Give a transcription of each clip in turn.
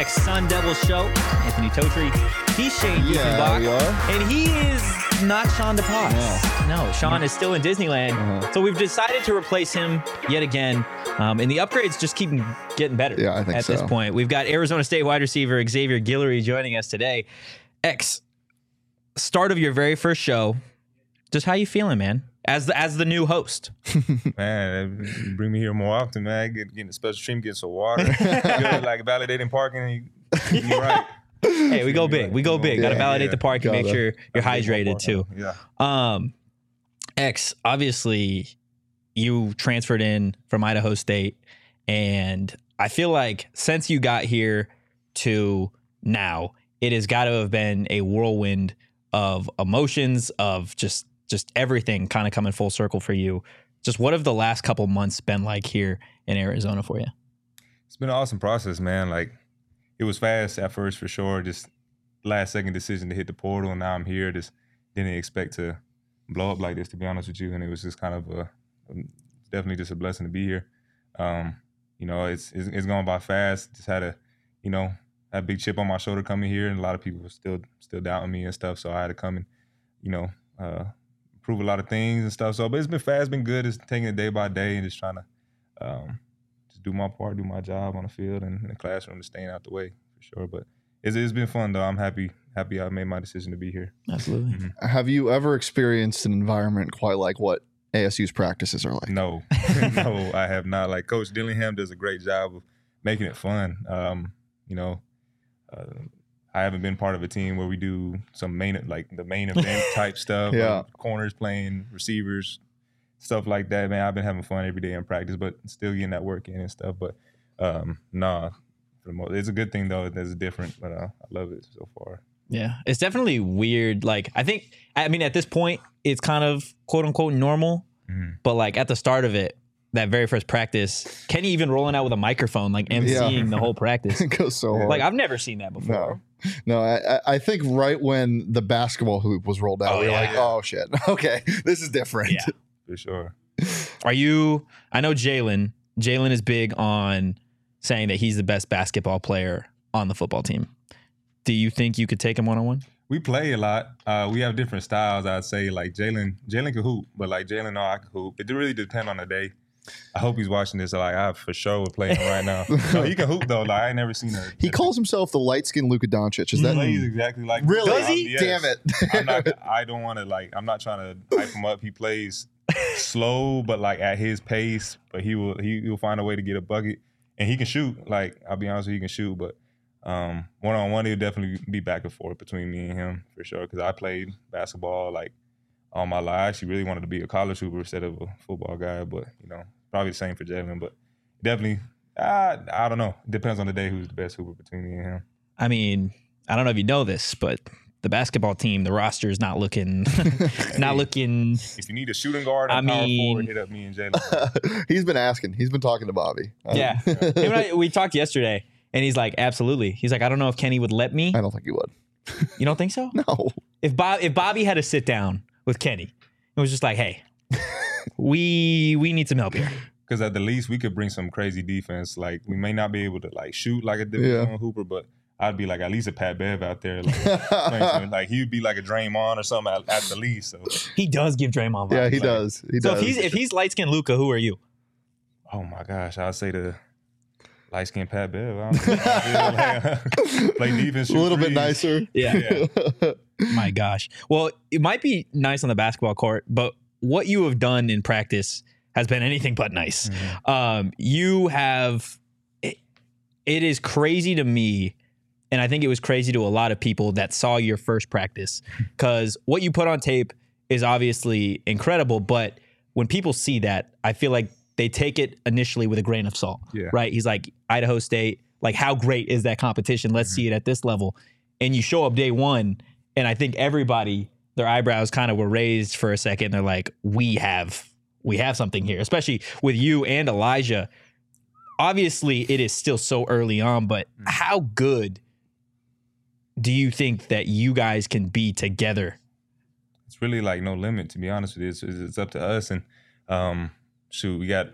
Phoenix Sun Devil Show. Anthony Totri. He's Shane Yeah, Diefenbach, we are. And he is not Sean DePaz. No, Sean is still in Disneyland. Uh-huh. So we've decided to replace him yet again. Um, and the upgrades just keep getting better Yeah, I think at this point. We've got Arizona State wide receiver Xavier Guillory joining us today. X, start of your very first show. Just how you feeling, man? As the, as the new host. Man, bring me here more often, man. Get, getting a special treatment, getting some water, Good, like validating parking. You, you're right. Hey, we go big. We go big. Got to validate yeah. the parking. Make Gotta. sure you're Gotta get more hydrated too. Yeah. Um, X, obviously, you transferred in from Idaho State, and I feel like since you got here to now, it has got to have been a whirlwind of emotions, of just just everything kind of coming full circle for you. Just what have the last couple months been like here in Arizona for you? It's been an awesome process, man. Like it was fast at first for sure. Just last second decision to hit the portal, and now I'm here. Just didn't expect to blow up like this, to be honest with you. And it was just kind of a definitely just a blessing to be here. Um, you know, it's, it's it's gone by fast. Just had a, you know, had a big chip on my shoulder coming here, and a lot of people were still still doubting me and stuff. So I had to come and, you know, uh, prove a lot of things and stuff. So, but it's been fast, it's been good. It's taking it day by day and just trying to, um, just do my part, do my job on the field and in the classroom, just staying out the way for sure. But it's, it's been fun though. I'm happy happy I made my decision to be here. Absolutely. Have you ever experienced an environment quite like what ASU's practices are like? No, no, I have not. Like Coach Dillingham does a great job of making it fun. Um, you know, uh, I haven't been part of a team where we do some main like the main event type stuff. Yeah. like corners playing receivers, stuff like that. Man, I've been having fun every day in practice, but still getting that work in and stuff. But um, nah, for the most, it's a good thing though. That's different, but uh, I love it so far. Yeah, it's definitely weird. Like, I think, I mean, at this point, it's kind of quote unquote normal, Mhm. but like at the start of it, that very first practice, Kenny even rolling out with a microphone, like emceeing the whole practice. it goes so hard. Like, I've never seen that before. no, no. I, I- I think right when the basketball hoop was rolled out, Oh, we were yeah. like, "Oh shit, okay, this is different." Yeah. For sure. Are you, I know Jalen, Jalen is big on saying that he's the best basketball player on the football team. Do you think you could take him one on one? we play a lot. Uh, we have different styles. I'd say like Jalen, Jalen can hoop, but like Jalen, no, I can hoop. It really depends on the day. I hope he's watching this. Like I for sure would play him right now. no, he can hoop though. Like I ain't never seen a. He calls himself the light skinned Luka Doncic. Is that plays exactly like Really? Does he? Yes. Damn it! I'm not. I don't want to like. I'm not trying to hype him up. He plays slow, but like at his pace. But he will. He will find a way to get a bucket, and he can shoot. Like I'll be honest, with you, he can shoot. But um, one on one, it'll definitely be back and forth between me and him for sure. Because I played basketball like all my life. I actually really wanted to be a college hooper instead of a football guy. But you know, probably the same for Jalen. But definitely, I I don't know. Depends on the day who's the best hooper between me and him. I mean, I don't know if you know this, but the basketball team, the roster is not looking, not looking. If you need a shooting guard, I and power mean- forward, hit up me and Jalen. He's been asking. He's been talking to Bobby. Um, Yeah. I- we talked yesterday, and he's like, absolutely. He's like, I don't know if Kenny would let me. I don't think he would. You don't think so? No. If Bob, if Bobby had to sit down with Kenny, it was just like, hey, we we need some help here. Because at the least we could bring some crazy defense. Like we may not be able to like shoot like a Division Yeah. Hooper, but I'd be like at least a Pat Bev out there. Like, like he'd be like a Draymond or something at, at the least. So He does give Draymond vibes. yeah, he Like, does. He So does. if he's if he's light skinned Luka, who are you? oh my gosh, I'd say the light skinned Pat Bev. I don't know. Play defense, a shoot little bit threes. nicer. Yeah. My gosh. Well, it might be nice on the basketball court, but what you have done in practice has been anything but nice. Um, you have. It, it is crazy to me, and I think it was crazy to a lot of people that saw your first practice because what you put on tape is obviously incredible, but when people see that, I feel like they take it initially with a grain of salt. Yeah. Right? He's like Idaho State. Like, how great is that competition? Let's see it at this level. And you show up day one, and I think everybody, their eyebrows kind of were raised for a second. They're like, we have, we have something here, especially with you and Elijah. Obviously, it is still so early on, but how good do you think that you guys can be together? it's really like no limit to be honest with you. It's, it's it's up to us and um shoot, we got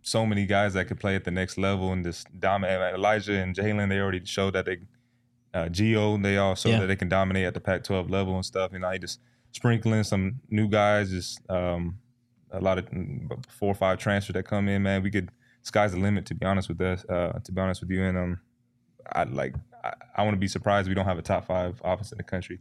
so many guys that could play at the next level and just dominate. Elijah and Jalen, they already showed that they, uh, Geo, they all showed Yeah. that they can dominate at the Pac-12 level and stuff. And I just sprinkling some new guys, just um, a lot of mm, four or five transfers that come in. Man, we could sky's the limit. To be honest with us, uh, to be honest with you, and um, I like I, I want to be surprised we don't have a top five offense in the country.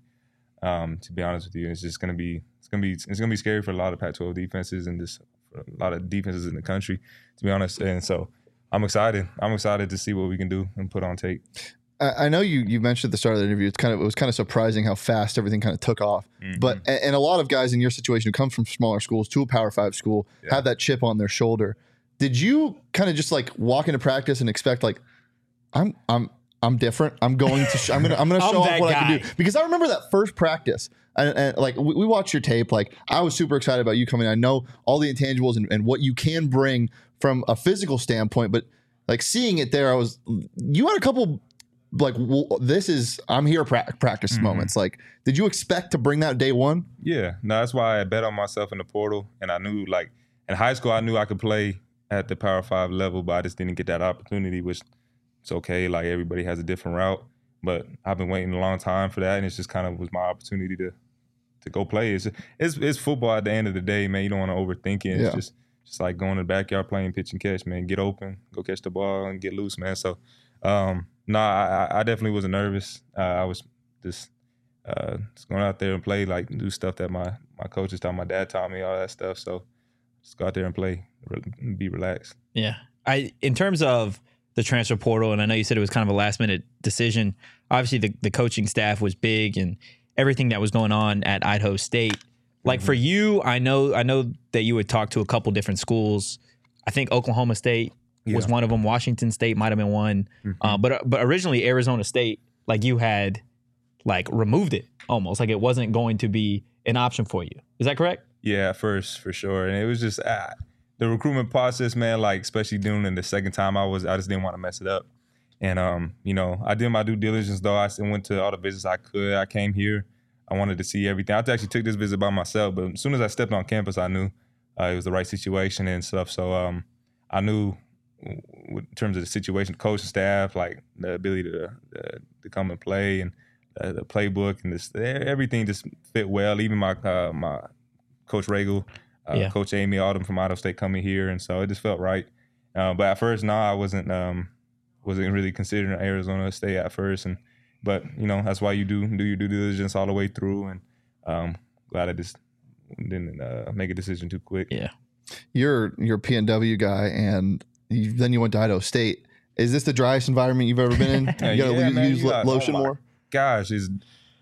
Um, to be honest with you, it's just gonna be it's gonna be it's gonna be scary for a lot of Pac-12 defenses and just for a lot of defenses in the country. To be honest, and so I'm excited. I'm excited to see what we can do and put on tape. I know you you mentioned at the start of the interview. It's kind of it was kind of surprising how fast everything kind of took off. Mm-hmm. But and, a lot of guys in your situation who come from smaller schools to a Power Five school Yeah. have that chip on their shoulder. Did you kind of just like walk into practice and expect like I'm I'm I'm different. I'm going to sh- I'm gonna I'm gonna I'm show off that what I can do because I remember that first practice. And, and like we, we watched your tape, like I was super excited about you coming. I know all the intangibles and, and what you can bring from a physical standpoint, but like seeing it there, I was you had a couple like w- this is I'm here pra- practice Mhm. moments. Like, did you expect to bring that day one? Yeah, no, that's why I bet on myself in the portal, and I knew like in high school I knew I could play at the Power Five level, but I just didn't get that opportunity, which it's okay. Like everybody has a different route, but I've been waiting a long time for that, and it's just kind of was my opportunity to to go play. It's it's it's football at the end of the day, man. You don't want to overthink it. Yeah. It's just just like going to the backyard playing pitch and catch, man. Get open, go catch the ball, and get loose, man. So, um, no, I, I- definitely wasn't nervous. Uh, I was just uh, just going out there and play, like do stuff that my my coaches taught, my dad taught me, all that stuff. So, just go out there and play, re- be relaxed. Yeah. I in terms of the transfer portal, and I know you said it was kind of a last minute decision. Obviously, the, the coaching staff was big and everything that was going on at Idaho State. Like for you, I know I know that you had talked to a couple different schools. I think Oklahoma State was Yeah. one of them. Washington State might have been one, Mhm. uh, but but originally Arizona State, like you had, like removed it almost like it wasn't going to be an option for you. Is that correct? Yeah, at first for sure, and it was just ah, the recruitment process, man. Like especially doing it the second time, I was I just didn't want to mess it up, and um, you know, I did my due diligence though. I still went to all the visits I could. I came here. I wanted to see everything. I actually took this visit by myself, but as soon as I stepped on campus, I knew uh, it was the right situation and stuff. So um, I knew in terms of the situation, coach and staff, like the ability to uh, to come and play and uh, the playbook and this everything just fit well. Even my uh, my coach Ragle, uh, Yeah. coach Amy Autumn from Idaho State coming here, and so it just felt right. Uh, but at first, no, I wasn't um, wasn't really considering Arizona State at first, and but you know that's why you do do your due diligence all the way through, and um, glad I just didn't uh, make a decision too quick. Yeah. You're you're a PNW guy, and you, then you went to Idaho State. Is this the driest environment you've ever been in? You gotta yeah, lo- man, use you got- lotion oh more. Gosh, it's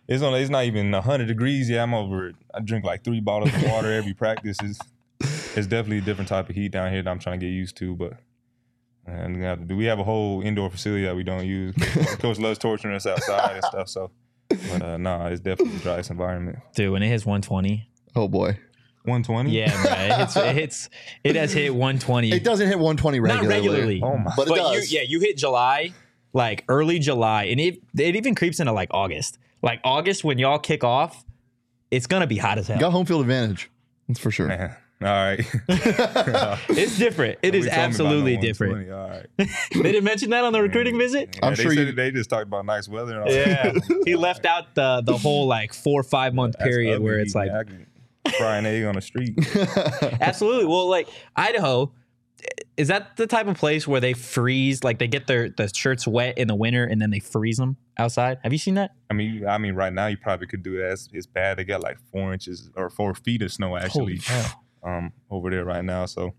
it's on. It's not even hundred degrees. Yeah, I'm over. it. I drink like three bottles of water every practice. It's it's definitely a different type of heat down here that I'm trying to get used to, but. And we have to do. We have a whole indoor facility that we don't use. Coach loves torturing us outside and stuff. So, but uh, no, it's definitely the driest environment. Dude, when it hits 120. Oh boy, 120. Yeah, man. It hits, it hits it has hit 120. it doesn't hit 120 regularly. Not regularly. Oh my. but it but does. you yeah, you hit July, like early July, and it it even creeps into like August. Like August when y'all kick off, it's gonna be hot as hell. Got home field advantage. That's for sure. Man. All right. It's different. It is Nobody told me about no absolutely different. All right. they didn't mention that on the recruiting visit. I'm they sure said you- they just talked about nice weather. And all Yeah, that. he left out the the whole like four or five month period ugly where it's like man. I could fry an egg on the street. Absolutely. Well, like Idaho, is that the type of place where they freeze? Like they get their the shirts wet in the winter and then they freeze them outside. Have you seen that? I mean, I mean, right now you probably could do that. It's, it's bad. They got like four inches or four feet of snow actually um, over there right now. So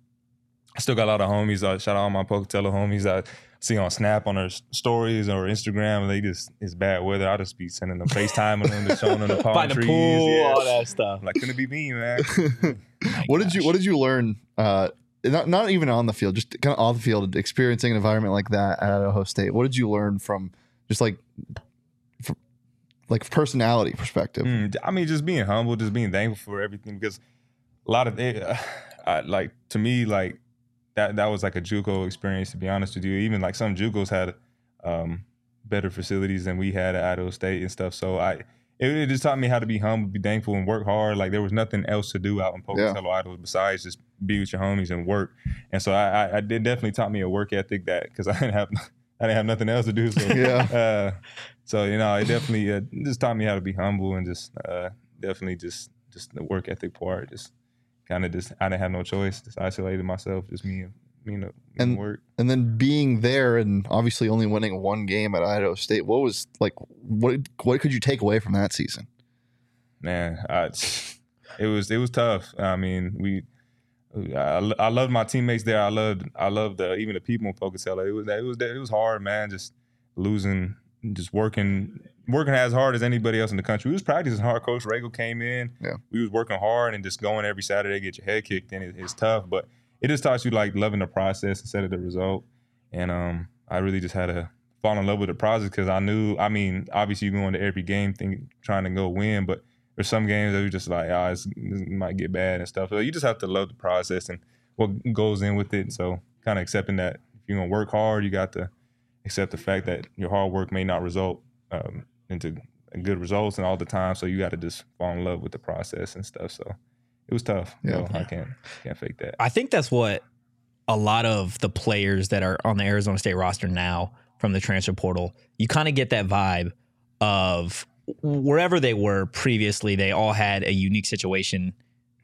I still got a lot of homies. Uh, shout out all my Pocatello homies I see on Snap on their s- stories or Instagram. And they just it's bad weather. I just be sending them FaceTiming them, just showing them the palm By the trees. pool, yeah. all that stuff. Like, couldn't it be me, man? what did you What did you learn? Uh, not not even on the field, just kind of off the field, experiencing an environment like that at Idaho State. What did you learn from just like, fr- like personality perspective? Mm, I mean, just being humble, just being thankful for everything because a lot of it, uh, I, like to me, like that that was like a JUCO experience. To be honest with you, even like some JUCOs had um, better facilities than we had at Idaho State and stuff. So I, it, it just taught me how to be humble, be thankful, and work hard. Like there was nothing else to do out in Pocatello Idols besides just be with your homies and work. And so I, I, I did definitely taught me a work ethic that because I didn't have I didn't have nothing else to do. So Yeah. uh, so you know, it definitely uh, just taught me how to be humble and just uh, definitely just just the work ethic part. Just kind of just I didn't have no choice. Just isolated myself. Just me and me and, me and work. And then being there and obviously only winning one game at Idaho State, what was like? What what could you take away from that season? man, I, it was it was tough. I mean, we. I, I loved my teammates there. I loved I loved uh, even the people in Pocatello. It was it was it was hard, man. Just losing, just working working as hard as anybody else in the country. We was practicing hard. Coach Ragle came in. Yeah. we was working hard and just going every Saturday, get your head kicked in. It, it's tough, but it just taught you like loving the process instead of the result. And um, I really just had to fall in love with the process because I knew. I mean, obviously, you're going to every game thinking trying to go win, but there's some games that you're just like, ah, it's, it might get bad and stuff. So you just have to love the process and what goes in with it. So kind of accepting that if you're gonna work hard, you got to accept the fact that your hard work may not result um, into good results and all the time. So you got to just fall in love with the process and stuff. So it was tough. Yeah. Yeah, I can't can't fake that. I think that's what a lot of the players that are on the Arizona State roster now from the transfer portal, you kind of get that vibe of wherever they were previously, they all had a unique situation,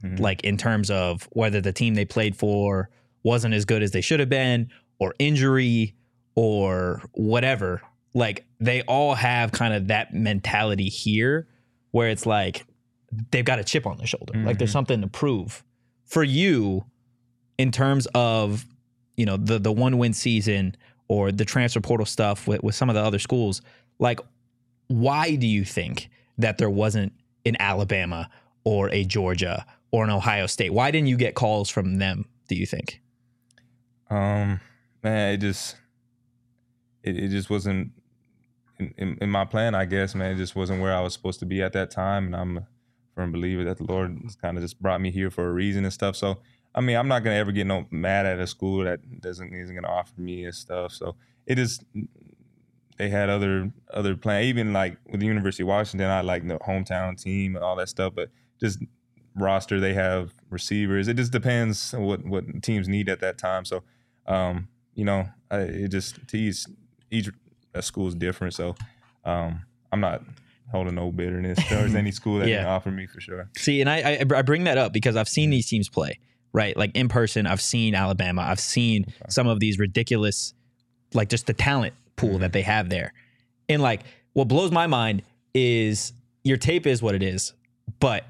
Mhm. like in terms of whether the team they played for wasn't as good as they should have been, or injury, or whatever. Like they all have kind of that mentality here where it's like they've got a chip on their shoulder. Like there's Mhm. something to prove. For you, in terms of you know the the one win season or the transfer portal stuff with, with some of the other schools like why do you think that there wasn't an alabama or a georgia or an ohio state why didn't you get calls from them do you think Um, man, it just it, it just wasn't in, in, my plan. I guess, man, it just wasn't where I was supposed to be at that time, and I'm a firm believer that the Lord kind of just brought me here for a reason and stuff. So, I mean, I'm not gonna ever get no mad at a school that doesn't isn't gonna offer me and stuff. So it is. They had other other plan, even like with the University of Washington. I like the hometown team and all that stuff, but just roster they have receivers. It just depends what what teams need at that time. So um, you know, I, it just to each each school is different. So um, I'm not holding no bitterness towards any school that Yeah. can offer me for sure. see and I, I i bring that up because i've seen these teams play right like in person i've seen alabama i've seen Okay. some of these ridiculous like just the talent pool that they have there and like what blows my mind is your tape is what it is but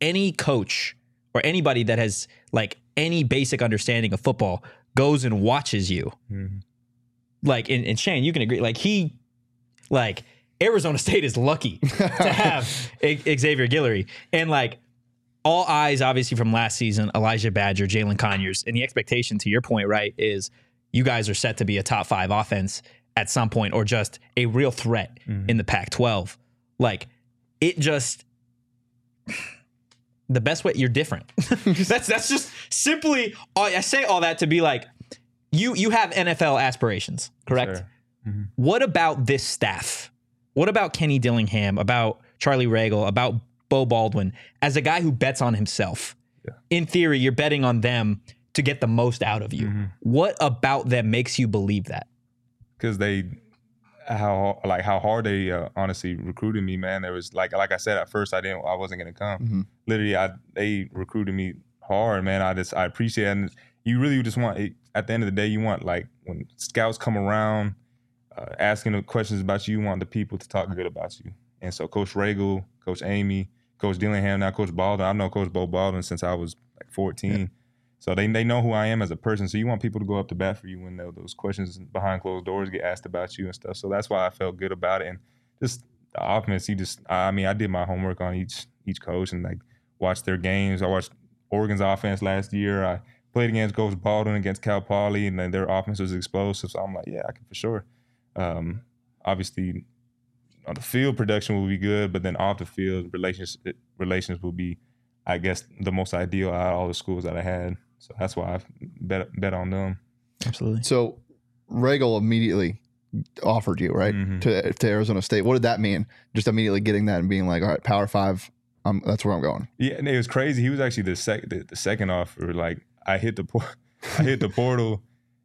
any coach or anybody that has like any basic understanding of football goes and watches you Mhm. Like and, and Shane, you can agree. Like he, like Arizona State is lucky to have Xavier Guillory, and like all eyes, obviously from last season, Elijah Badger, Jalin Conyers, and the expectation, to your point, right, is you guys are set to be a top five offense at some point, or just a real threat Mhm. in the Pac-12. Like it just. The best way you're different. that's that's just simply. I say all that to be like, you you have NFL aspirations, correct? Sure. What about this staff? What about Kenny Dillingham? About Charlie Ragle? About Beau Baldwin? As a guy who bets on himself, Yeah. in theory, you're betting on them to get the most out of you. Mhm. What about them makes you believe that? because they how like how hard they uh, honestly recruited me man there was like like i said at first i didn't i wasn't gonna come Mhm. literally i they recruited me hard man i just i appreciate it and you really just want at the end of the day you want like when scouts come around uh, asking the questions about you you want the people to talk good about you and so coach ragle coach amy coach dillingham now coach baldwin i've known coach beau baldwin since i was like 14 so they, they know who I am as a person. So you want people to go up to bat for you when those questions behind closed doors get asked about you and stuff. So that's why I felt good about it. And just the offense, you just I mean, I did my homework on each each coach and like watched their games. I watched Oregon's offense last year. I played against Coach Baldwin against Cal Poly, and then their offense was explosive. So I'm like, yeah, I can for sure. Um, obviously, on the field, production will be good, but then off the field, relations relations will be, I guess, the most ideal out of all the schools that I had. So that's why I bet bet on them. Absolutely. So Ragle immediately offered you right Mhm. to to Arizona State. What did that mean? Just immediately getting that and being like, all right, Power Five. Um, that's where I'm going. Yeah, and it was crazy. He was actually the sec the, the second offer. Like I hit the por- I hit the portal,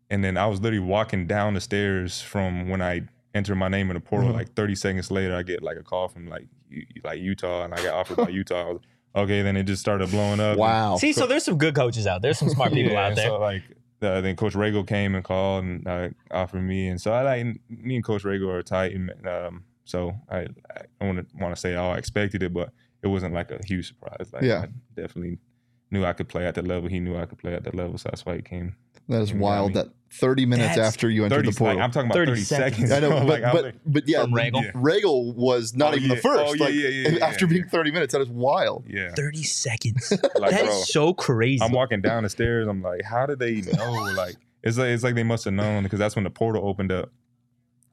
and then I was literally walking down the stairs from when I entered my name in the portal. Mhm. Like 30 seconds later, I get like a call from like U- like Utah, and I got offered by Utah. I was, okay, then it just started blowing up. Wow. See, so there's some good coaches out there, There's some smart people Yeah, out there. So like uh, then Coach Ragle came and called and uh, offered me, and so I like me and Coach Ragle are tight, and um, so I I don't want to want to say oh I expected it, but it wasn't like a huge surprise. Like Yeah. I definitely knew I could play at that level. He knew I could play at that level, so that's why he came. That is wild. that 30 minutes That's after you entered Thirty, the portal. like, I'm talking about 30 thirty, seconds. seconds. I know, but like, but, like, but yeah, Ragle. Yeah. Ragle was not Oh, even yeah. the first. Oh, yeah, like, yeah, yeah, yeah, after yeah. being 30 minutes, that is wild. yeah. 30 seconds. Like, That bro, is so crazy. I'm walking down the stairs. I'm like, how did they know? Like, it's like it's like they must have known because that's when the portal opened up.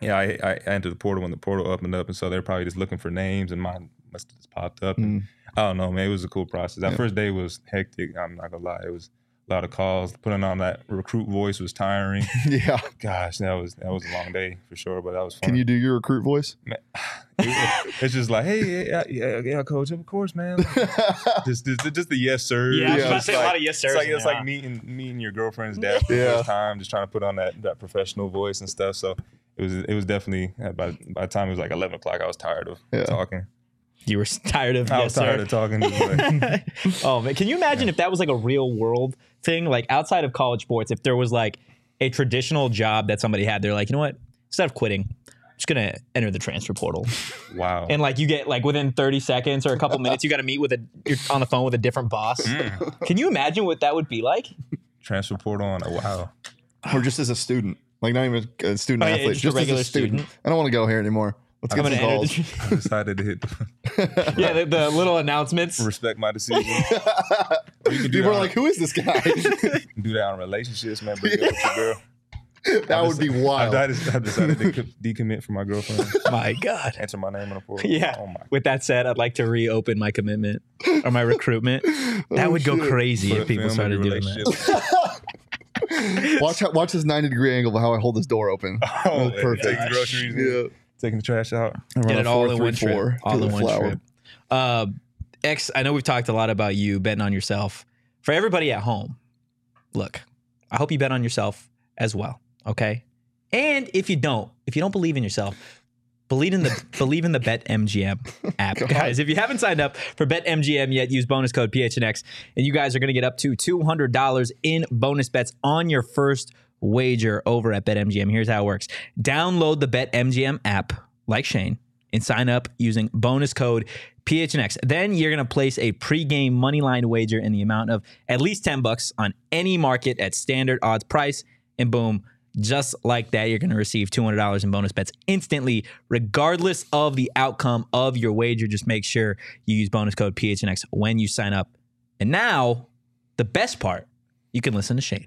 Yeah, I, I entered the portal when the portal opened up, and so they're probably just looking for names, and mine must have just popped up. And Mm. I don't know, man. It was a cool process. That Yeah. first day was hectic. I'm not gonna lie. It was a lot of calls. Putting on that recruit voice was tiring. yeah. Gosh, that was that was a long day for sure, but that was fun. Can you do your recruit voice? Man, it- it's just like, hey, yeah, yeah, yeah, coach, of course, man. just, just, just the yes sir. Yeah, I was about to just say a lot of yes sirs It's like it's like meeting meeting your girlfriend's dad for the first time, just trying to put on that that professional voice and stuff. So it was it was definitely uh, by by the time it was like eleven o'clock, I was tired of Yeah. talking. You were tired of I yes, was tired sir. of talking. Just like, oh man, can you imagine if that was like a real world thing, like outside of college sports? If there was like a traditional job that somebody had, they're like, you know what? Instead of quitting, I'm just gonna enter the transfer portal, wow. and like you get like within 30 seconds or a couple minutes, you got to meet with a you're on the phone with a different boss. Mm. Can you imagine what that would be like? Transfer portal on. Wow. or just as a student? Like not even a student Oh, yeah, athlete, just a regular as a student. student. I don't want to go here anymore. Let's I'm get gonna enter the, I decided to hit yeah, the, the little announcements. respect my decision. You can do People are like, "Who is this guy?" do that on relationships, man. Break up with your girl. that would be wild. I decided, I decided to decommit from my girlfriend. My God. Enter my name on the portal. Yeah. Oh. With that said, I'd like to reopen my commitment or my recruitment. Oh, that Oh, would go crazy if people started doing that. watch how, watch this 90 degree angle of how I hold this door open. Oh, perfect. Groceries, Yeah. Taking the trash out. Run Get it all in one 4-3-4 trip. All in the one flower. trip. Uh, X, I know we've talked a lot about you betting on yourself. For everybody at home, look, I hope you bet on yourself as well. Okay. And if you don't, if you don't believe in yourself, believe in the believe in the BetMGM app, guys. If you haven't signed up for BetMGM yet, use bonus code PHNX, and you guys are going to get up to two hundred dollars in bonus bets on your first wager over at BetMGM. Here's how it works: download the BetMGM app, like Shane, and sign up using bonus code PHNX. Then you're going to place a pregame money line wager in the amount of at least 10 bucks on any market at standard odds price. And boom, just like that, you're going to receive $200 in bonus bets instantly, regardless of the outcome of your wager. Just make sure you use bonus code PHNX when you sign up. And now, the best part, you can listen to Shane.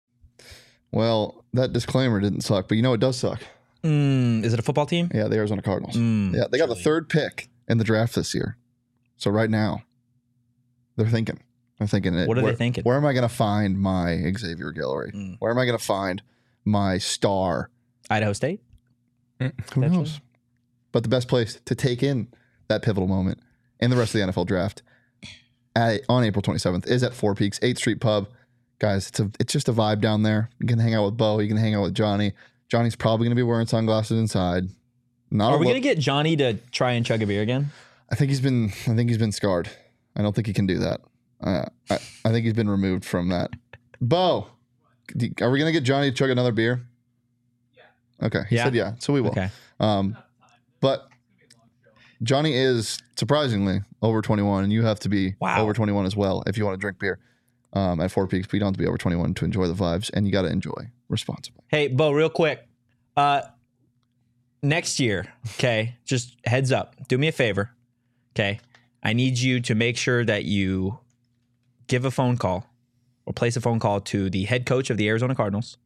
Well, that disclaimer didn't suck, but you know it does suck. Mm, is it a football team? Yeah, the Arizona Cardinals. Mm, yeah, they got the third pick in the draft this year. So right now, they're thinking. They're thinking. What are they where, thinking? Where am I going to find my Xavier Guillory? Mm. Where am I going to find my star? Idaho State? Who knows? But the best place to take in that pivotal moment and the rest of the NFL draft at, on April 27th is at Four Peaks 8th Street Pub. Guys, it's a it's just a vibe down there. You can hang out with Bo. You can hang out with Johnny. Johnny's probably going to be wearing sunglasses inside. Not Are we lo- going to get Johnny to try and chug a beer again? I think he's been. I think he's been scarred. I don't think he can do that. Uh, I, I think he's been removed from that. Bo, are we gonna get Johnny to chug another beer? Yeah. Okay. He Yeah? said yeah. So we will. Okay. Um, but Johnny is surprisingly over 21, and you have to be Wow. over 21 as well if you want to drink beer um, at Four Peaks. But you don't have to be over 21 to enjoy the vibes, and you got to enjoy responsibly. Hey, Bo, real quick. Uh, next year, okay, just heads up, do me a favor, okay? I need you to make sure that you give a phone call or place a phone call to the head coach of the Arizona Cardinals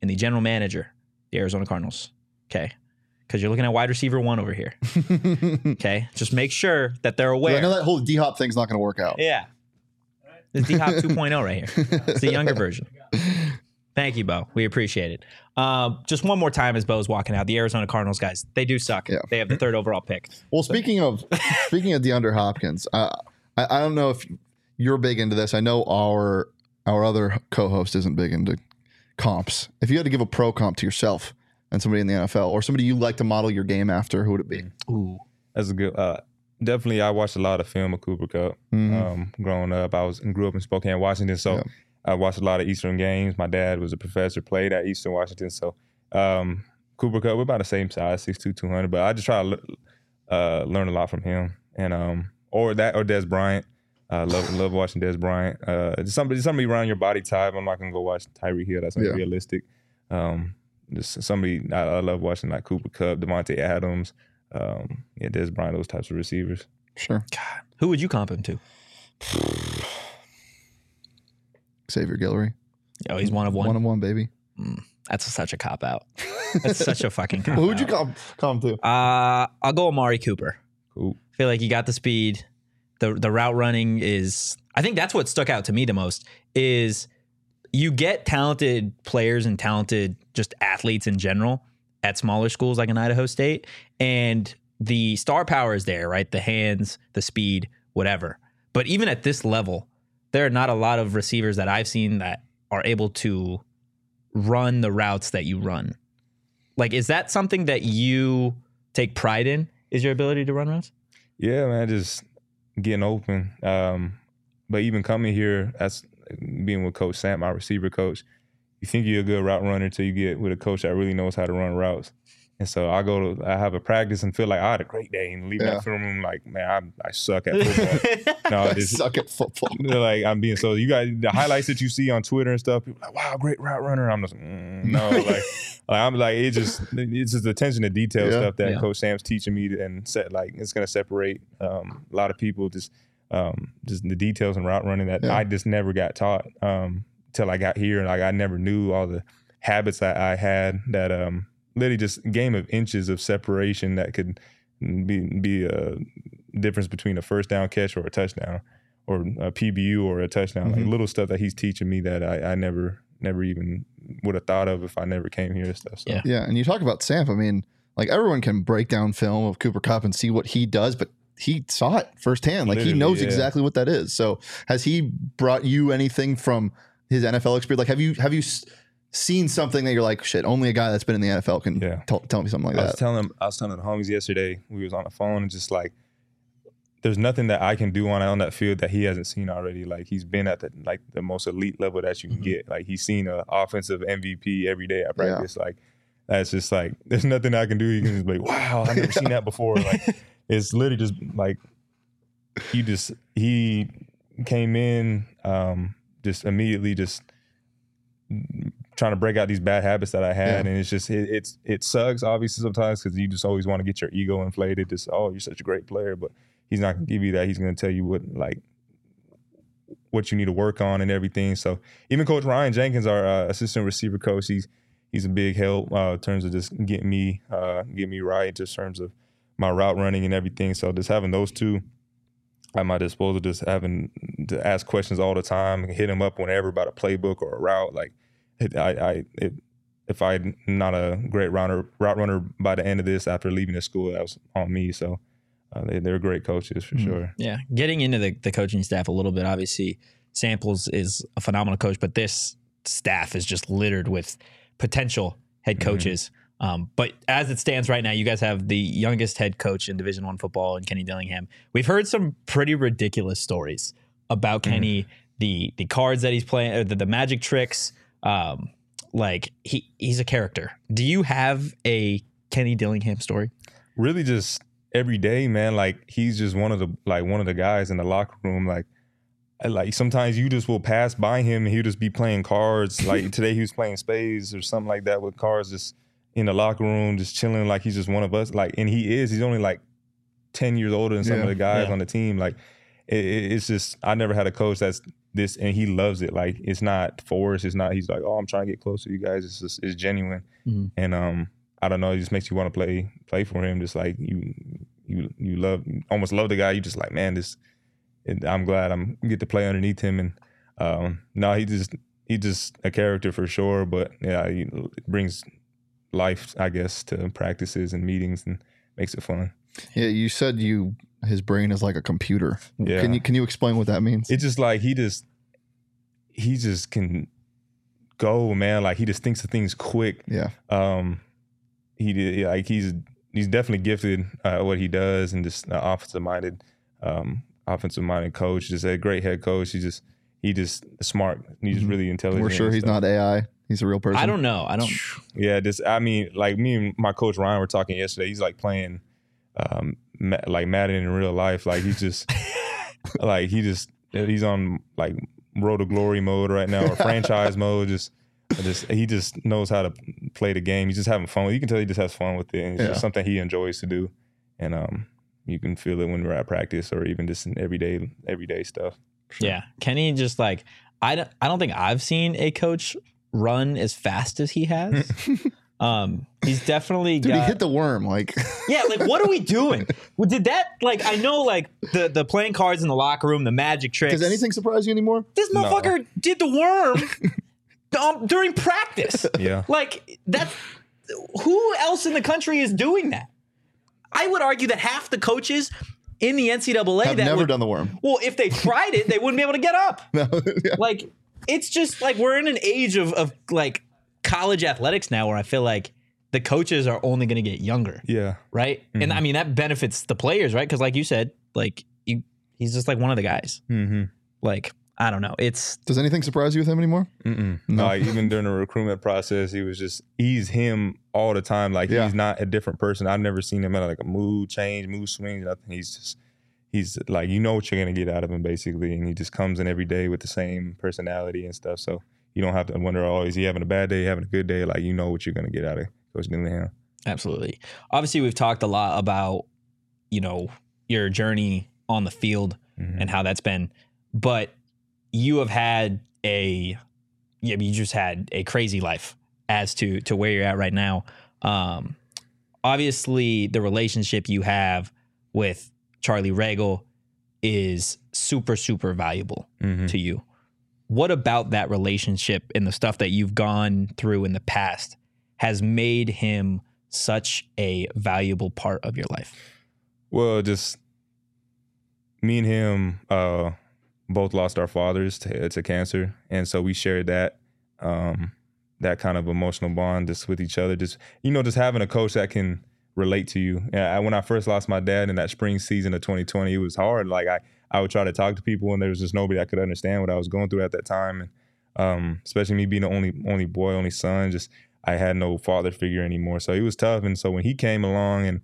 and the general manager, the Arizona Cardinals, okay? Because you're looking at wide receiver one over here, okay? Just make sure that they're aware. I know that whole D Hop thing's not going to work out. Yeah. It's D Hop 2.0 right here. It's the younger version. Thank you, Bo. We appreciate it. Um, just one more time as Bo's walking out. The Arizona Cardinals guys, they do suck. Yeah. They have the third overall pick. Well, speaking of speaking of DeAndre Hopkins, uh, I, I don't know if you're big into this. I know our our other co-host isn't big into comps. If you had to give a pro comp to yourself and somebody in the NFL or somebody you like to model your game after, who would it be? Ooh. That's a good. Uh, definitely, I watched a lot of film of Cooper Kupp. Mhm. Um, growing up, I was grew up in Spokane, Washington, so Yeah. I watched a lot of Eastern games. My dad was a professor, played at Eastern Washington, so um, Cooper Kupp we're about the same size, 6'2", 200, But I just try to uh, learn a lot from him, and um, or that or Dez Bryant. I love love watching Dez Bryant. Uh, just somebody somebody around your body type. I'm not gonna go watch Tyreek Hill. That's Yeah. unrealistic. Um, just somebody I, I love watching like Cooper Kupp, Davante Adams, um, yeah, Dez Bryant, those types of receivers. Sure, God, Who would you comp him to? Xavier Guillory. Oh, he's one of one. One on one, baby. That's such a cop out. That's such a fucking cop who'd you out. come come to? Uh, I'll go Amari Cooper. Cool. I feel like you got the speed. The the route running is I think that's what stuck out to me the most is you get talented players and talented just athletes in general at smaller schools like an Idaho State and the star power is there, right? The hands, the speed, whatever. But even at this level, there are not a lot of receivers that I've seen that are able to run the routes that you run. Like is that something that you take pride in? Is your ability to run routes? Yeah, man, just getting open. Um, but even coming here, as being with Coach Sam, my receiver coach, you think you're a good route runner until you get with a coach that really knows how to run routes. And so I go to, I have a practice and feel like I had a great day and leave Yeah. that film room like, man, I, I suck at football. no, I it's, suck at football. like I'm being so you guys the highlights that you see on Twitter and stuff. People are like wow, great route runner. I'm just mm, no like, like I'm like it just it's just attention to detail Yeah. stuff that Yeah. Coach Sam's teaching me and set like it's gonna separate um, a lot of people just um, just the details and route running that Yeah. I just never got taught um, till I got here. And like I never knew all the habits that I had that um, literally just game of inches of separation that could be be a difference between a first down catch or a touchdown or a PBU or a touchdown. Like Mhm. little stuff that he's teaching me that I, I never never even would have thought of if I never came here and stuff. So Yeah. Yeah, and you talk about Samp. I mean, like everyone can break down film of Cooper Kupp and see what he does, but he saw it firsthand. Like he knows yeah. exactly what that is. So, has he brought you anything from his NFL experience? Like, have you have you seen something that you're like, shit? Only a guy that's been in the NFL can Yeah. tell, tell me something like that. I was telling I was telling the homies yesterday, we was on the phone and just like there's nothing that I can do on on that field that he hasn't seen already. Like he's been at the like the most elite level that you can Mhm. get. Like he's seen an offensive MVP every day at Yeah. practice. Like that's just like there's nothing I can do. You can just be like, wow, I've never seen that before. Like it's literally just like he just he came in um just immediately just trying to break out these bad habits that I had, Yeah. and it's just it, it's it sucks obviously sometimes because you just always want to get your ego inflated. Just oh, you're such a great player, but he's not gonna give you that. He's gonna tell you what like what you need to work on and everything. So even Coach Ryan Jenkins, our uh, assistant receiver coach, he's he's a big help uh, in terms of just getting me uh, getting me right, just in terms of my route running and everything. So just having those two at my disposal, just having to ask questions all the time, and hit him up whenever about a playbook or a route. Like it, I, I it, if I'm not a great runner, route runner by the end of this after leaving the school, that was on me. So uh, they, they're great coaches for Mhm. sure. Yeah, getting into the, the coaching staff a little bit. Obviously, Samples is a phenomenal coach, but this staff is just littered with potential head Mhm. coaches. Um, but as it stands right now, you guys have the youngest head coach in Division One football, and Kenny Dillingham. We've heard some pretty ridiculous stories about Kenny, the the cards that he's playing, the, the magic tricks. Um, like he he's a character. Do you have a Kenny Dillingham story? really just every day, man. Like he's just one of the like one of the guys in the locker room. Like like sometimes you just will pass by him and he'll just be playing cards. Like today he was playing spades or something like that with cards. Just in the locker room, just chilling like he's just one of us. Like, and he is. He's only like ten years older than some Yeah. of the guys Yeah. on the team. Like, it, it- it's just I never had a coach that's this, and he loves it. Like, it's not forced. It's not. He's like, oh, I'm trying to get close to you guys. It's just it's genuine, Mhm. and um, I don't know. It just makes you want to play play for him. Just like you you you love almost love the guy. You just like man, this. And I'm glad I'm get to play underneath him, and um, no, he just he just a character for sure. But yeah, he brings life, I guess, to practices and meetings and makes it fun. Yeah, you said you his brain is like a computer. Yeah. Can you can you explain what that means? It's just like he just he just can go, man. Like he just thinks of things quick. yeah. Um, he did like he's he's definitely gifted uh, at what he does and just uh, offensive minded, um, offensive minded coach. Just a great head coach. He just he just smart. He's Mhm. really intelligent. We're sure he's not AI. He's a real person. I don't know. I don't. Yeah, this. I mean, like me and my coach Ryan were talking yesterday. He's like playing, um, ma- like Madden in real life. Like he's just, like he just he's on like road to glory mode right now or franchise mode. Just, just he just knows how to play the game. He's just having fun. You can tell he just has fun with it. And it's Yeah. just something he enjoys to do, and um, you can feel it when we're at practice or even just in everyday everyday stuff. Yeah, Kenny just like I don't. I don't think I've seen a coach run as fast as he has. um, he's definitely Dude, got. he hit the worm. Like yeah, like what are we doing? Well, did that like I know like the the playing cards in the locker room, the magic tricks. does anything surprise you anymore? This No. motherfucker did the worm um, during practice. Yeah, Like that's who else in the country is doing that? I would argue that half the coaches in the NCAA I've that never would, done the worm. well, if they tried it, they wouldn't be able to get up. No. yeah. Like it's just like we're in an age of of like college athletics now where I feel like the coaches are only going to get younger, yeah. right? And Mhm. I mean that benefits the players, right? Because like you said, like you, he's just like one of the guys. Mm-hmm. Like I don't know, it's Does anything surprise you with him anymore? Mm-mm. No. Like even during the recruitment process, he was just he's him all the time. Like Yeah. he's not a different person. I've never seen him in like a mood change, mood swings, nothing. He's just he's like you know what you're gonna get out of him basically, and he just comes in every day with the same personality and stuff. So you don't have to wonder, oh, is he having a bad day, having a good day? Like you know what you're gonna get out of Coach Dillingham. Absolutely. Obviously, we've talked a lot about, you know, your journey on the field Mhm. and how that's been, but you have had a, yeah, you just had a crazy life as to to where you're at right now. Um, obviously, the relationship you have with Charlie Ragle is super super valuable Mhm. to you. What about that relationship and the stuff that you've gone through in the past has made him such a valuable part of your life? Well, just me and him uh, both lost our fathers to, to cancer, and so we shared that um, that kind of emotional bond just with each other. Just you know, just having a coach that can relate to you. I, when I first lost my dad in that spring season of 2020, it was hard. Like I, I would try to talk to people, and there was just nobody I could understand what I was going through at that time, and um, especially me being the only only boy, only son. Just I had no father figure anymore, so it was tough. And so when he came along and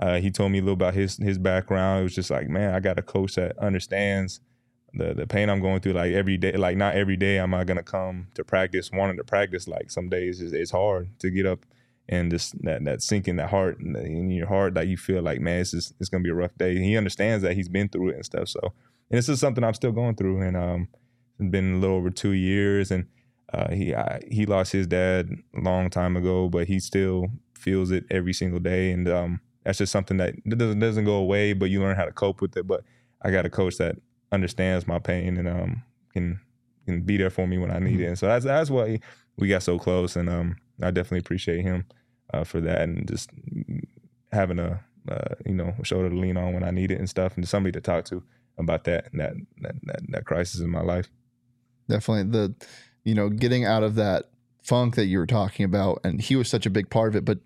uh, he told me a little about his his background. It was just like, man, I got a coach that understands the the pain I'm going through. Like every day, like not every day am I gonna come to practice, wanting to practice. Like some days it's, it's hard to get up and just that that sink in that heart in, in your heart that you feel like, man, it's just, it's gonna be a rough day. And he understands that he's been through it and stuff. So, and this is something I'm still going through. And um, it's been a little over two years, and uh, he I, he lost his dad a long time ago, but he still feels it every single day. And um, that's just something that doesn't doesn't go away, but you learn how to cope with it. But I got a coach that understands my pain and um can can be there for me when I need it. And so that's that's why we got so close. And um, I definitely appreciate him uh, for that and just having a uh, you know shoulder to lean on when I need it and stuff, and somebody to talk to about that that that that, that crisis in my life. Definitely the, you know, getting out of that funk that you were talking about, and he was such a big part of it. But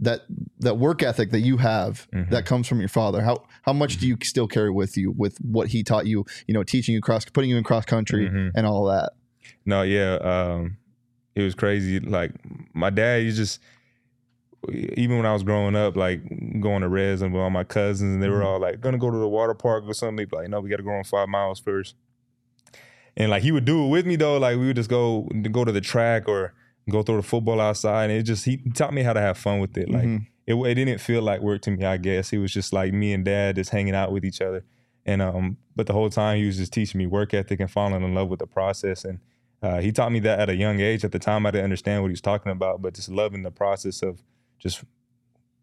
that that work ethic that you have Mhm. that comes from your father, how how much do you still carry with you with what he taught you? You know, teaching you cross, putting you in cross country, Mhm. and all that. No, yeah, um, it was crazy. Like my dad, he just even when I was growing up, like going to res and with all my cousins, and they were Mhm. all like, "Gonna go to the water park or something." Be like, "No, we got to go on five miles first. And like he would do it with me though. Like we would just go go to the track or go throw the football outside. And it just he taught me how to have fun with it. Like Mhm. it, it didn't feel like work to me. I guess it was just like me and dad just hanging out with each other. And um, but the whole time he was just teaching me work ethic and falling in love with the process. And uh, he taught me that at a young age. At the time, I didn't understand what he was talking about, but just loving the process of just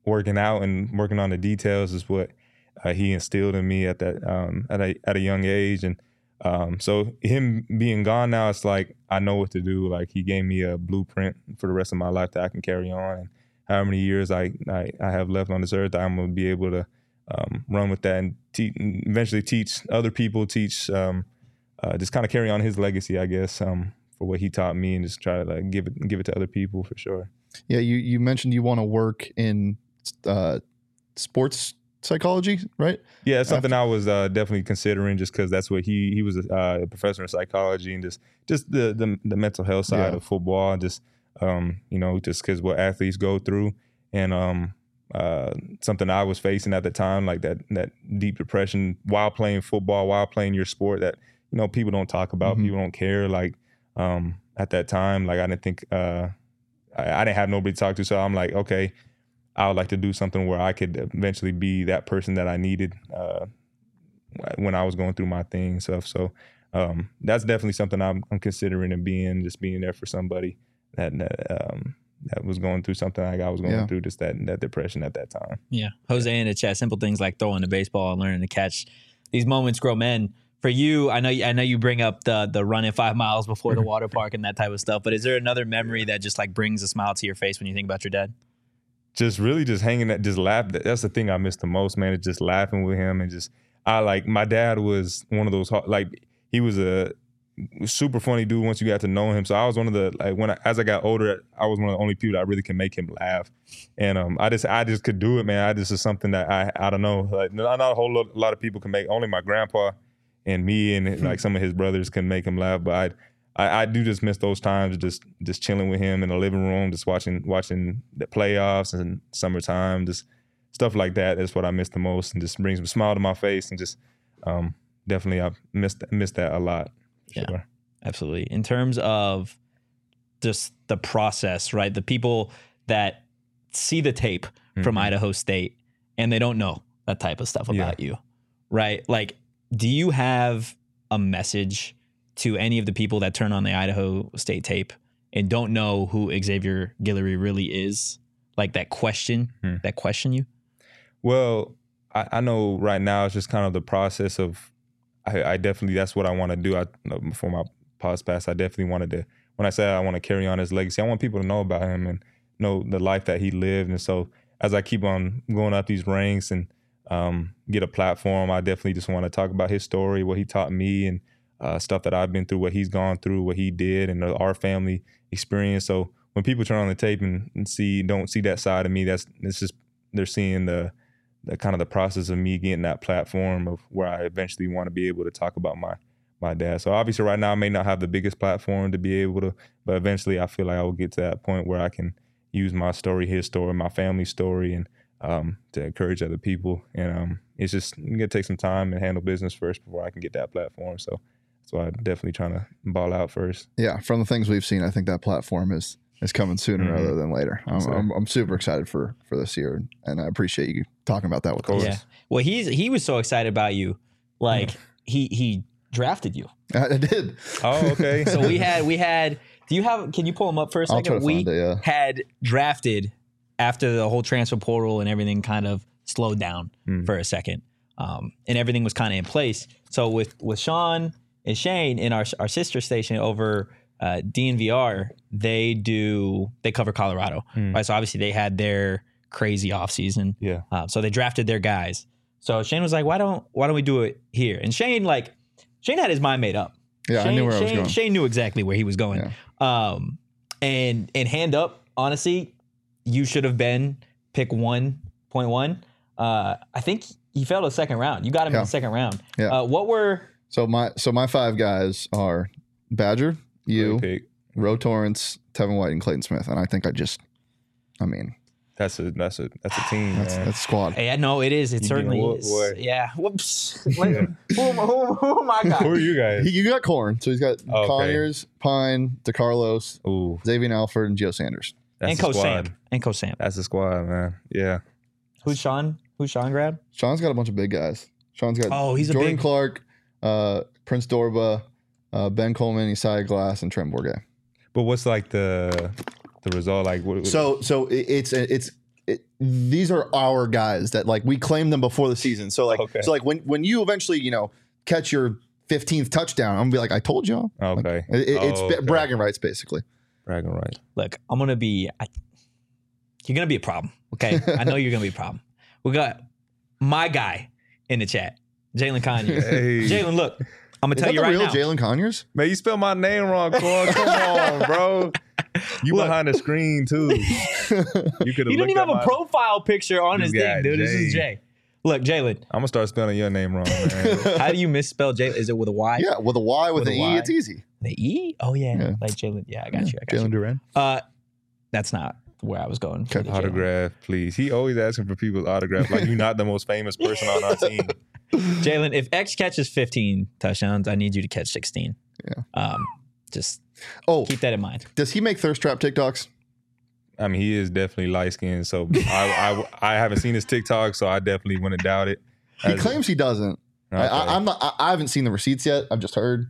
working out and working on the details is what uh, he instilled in me at that um, at a at a young age. And um, so him being gone now, it's like I know what to do. Like he gave me a blueprint for the rest of my life that I can carry on. And however many years I I, I have left on this earth, I'm gonna be able to um, run with that and te- eventually teach other people, teach um, uh, just kind of carry on his legacy, I guess, um, for what he taught me, and just try to like give it give it to other people for sure. Yeah, you you mentioned you want to work in uh, sports psychology, right? Yeah, it's something I was uh, definitely considering, just because that's what he he was a, uh, a professor in psychology and just just the the, the mental health side Yeah. of football, just um, you know, just because what athletes go through, and um, uh, something I was facing at the time, like that that deep depression while playing football, while playing your sport, that you know people don't talk about, Mhm. people don't care. Like um, at that time, like I didn't think uh, I, I didn't have nobody to talk to, so I'm like, okay. I would like to do something where I could eventually be that person that I needed uh, when I was going through my thing and stuff. So um, that's definitely something I'm, I'm considering and being just being there for somebody that that, um, that was going through something like I was going Yeah. through, just that that depression at that time. Yeah. Jose in the chat, simple things like throwing the baseball and learning to catch. These moments grow men. For you, I know I know you bring up the the running five miles before the water park and that type of stuff. But is there another memory that just like brings a smile to your face when you think about your dad? just really just hanging that, just laugh that's the thing i miss the most man is just laughing with him and just i like my dad was one of those like he was a super funny dude once you got to know him so i was one of the like when I, as i got older i was one of the only people that really can make him laugh and um i just i just could do it man i just is something that i i don't know like not, not a whole lot, lot of people can make only my grandpa and me and like some of his brothers can make him laugh but i I, I do just miss those times, just just chilling with him in the living room, just watching watching the playoffs and summertime, just stuff like that. That's what I miss the most, and just brings a smile to my face, and just um, definitely I missed missed that a lot. Yeah. Sure. Absolutely. In terms of just the process, right? The people that see the tape from Mhm. Idaho State and they don't know that type of stuff Yeah. about you, right? Like, do you have a message to any of the people that turn on the Idaho State tape and don't know who Xavier Guillory really is? Like that question, Hmm. that question you? Well, I, I know right now it's just kind of the process of. I, I definitely that's what I want to do. I before my pause pass, I definitely wanted to. When I say I want to carry on his legacy, I want people to know about him and know the life that he lived. And so as I keep on going up these ranks and um, get a platform, I definitely just want to talk about his story, what he taught me, and uh, stuff that I've been through, what he's gone through, what he did, and our family experience. So when people turn on the tape and, and see don't see that side of me, that's it's just they're seeing the the kind of the process of me getting that platform of where I eventually want to be able to talk about my my dad. So obviously right now I may not have the biggest platform to be able to, but eventually I feel like I will get to that point where I can use my story, his story, my family story, and um, to encourage other people. And um, it's just you gonna take some time and handle business first before I can get that platform. So that's why I'm definitely trying to ball out first. Yeah, from the things we've seen, I think that platform is is coming sooner Mhm. rather than later. I'm, So- I'm, I'm super excited for for this year, and I appreciate you talking about that with course. us. Yeah. Well, he's he was so excited about you. Like he he drafted you. I, I did. Oh, okay. So we had we had. Do you have? Can you pull him up for a I'll second? try to we find it. Yeah. had drafted after the whole transfer portal and everything kind of slowed down Mm. for a second, um, and everything was kind of in place. So with with Sean and Shane in our our sister station over uh, DNVR, they do they cover Colorado, Mm. right? So obviously they had their crazy offseason. Yeah. Uh, so they drafted their guys. So Shane was like, "Why don't Why don't we do it here?" And Shane like Shane had his mind made up. Yeah, Shane, I knew where I was going. Shane knew exactly where he was going. Um, and and hand up, honestly, you should have been pick one point one. Uh, I think he fell to the second round. You got him in the second round. Yeah. Uh, what were So my so my five guys are Badger, you, Great pick. Ro Torrence, Tevin White, and Clayton Smith, and I think I just, I mean, That's a that's a that's a team, That's man. that's squad. Yeah, no, it is. It You certainly getting whooped, is. boy. Yeah. Whoops. Wait, who, am- who, who am I Who are you guys? He, you got corn, so he's got Oh, okay. Conyers, Pine, DeCarlos, Ooh, Xavion Alford, and Joe Sanders. That's And the Co squad. Sam. And Co Sam. That's the squad, man. Yeah. Who's Sean? Who's Sean grab? Sean's got a bunch of big guys. Sean's got Oh, he's a Jordan big- Clark, uh, Prince Dorbah, uh, Ben Coleman, Isaiah Glass, and Trent Bourguet. But what's like the the result? Like what? So so it's it's it, these are our guys that like we claimed them before the season. So like Okay. so like when when you eventually you know catch your 15th touchdown, I'm gonna be like I told y'all. okay. It, it- it's Oh, okay. bragging rights basically. Bragging right. Look, I'm gonna be. I, you're gonna be a problem. Okay, I know you're gonna be a problem. We got my guy in the chat, Jalin Conyers. Hey. Jalin, look, I'm gonna Is tell that you the right real now. Jalin Conyers? Man, you spelled my name wrong, Corn. Come on, bro. You Look. behind the screen too. You could have. He don't even have a profile picture on This his thing, guy, dude. This is Jay. Jay. Look, Jalin, I'm gonna start spelling your name wrong, man. how do you misspell Jay? Is it with a Y? yeah, with a Y with, With an a E, Y. it's easy. The E? Oh yeah, Yeah. like Jalen. Yeah, I got you. I got Jalen you. Duran. Uh, that's not where I was going. for Okay. the Jalen. autograph, please. He always asking for people's autograph. Like you're not the most famous person on our team. Jalin, if X catches 15 touchdowns, I need you to catch 16. Yeah. Um, just Oh, keep that in mind. does he make thirst trap TikToks? I mean, he is definitely light skinned, so I, I I haven't seen his TikTok, so I definitely wouldn't doubt it. He As- claims he doesn't. I, Okay. I, I'm not. I, I haven't seen the receipts yet. I've just heard.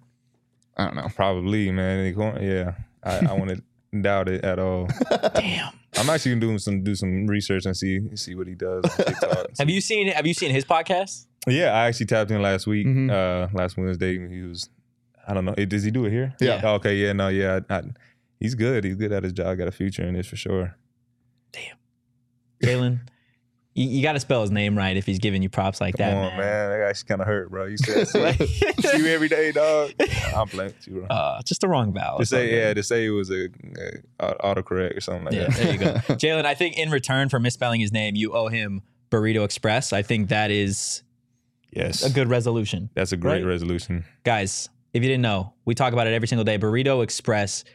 I don't know. probably, man. Yeah, I, I wouldn't doubt it at all. Damn. I'm actually gonna do some do some research and see see what he does on TikTok. Have you seen Have you seen his podcast? Yeah, I actually tapped in last week, Mhm. uh, last Wednesday. He was, I don't know, does he do it here? Yeah. Oh, okay, yeah, no, yeah, I, I, he's good. He's good at his job. Got a future in this for sure. Damn. Jalin, you, you got to spell his name right if he's giving you props like Come that, on, man. man. That actually kind of hurt, bro. You said you every day, dog. I'm playing with you, bro. uh, just the wrong vowel. to say, yeah, to say it was a, a autocorrect or something like Yeah, that. there you go. Jalin, I think in return for misspelling his name, you owe him Burrito Express. I think that is Yes, a good resolution. That's a great Right. resolution. Guys, if you didn't know, we talk about it every single day. Burrito Express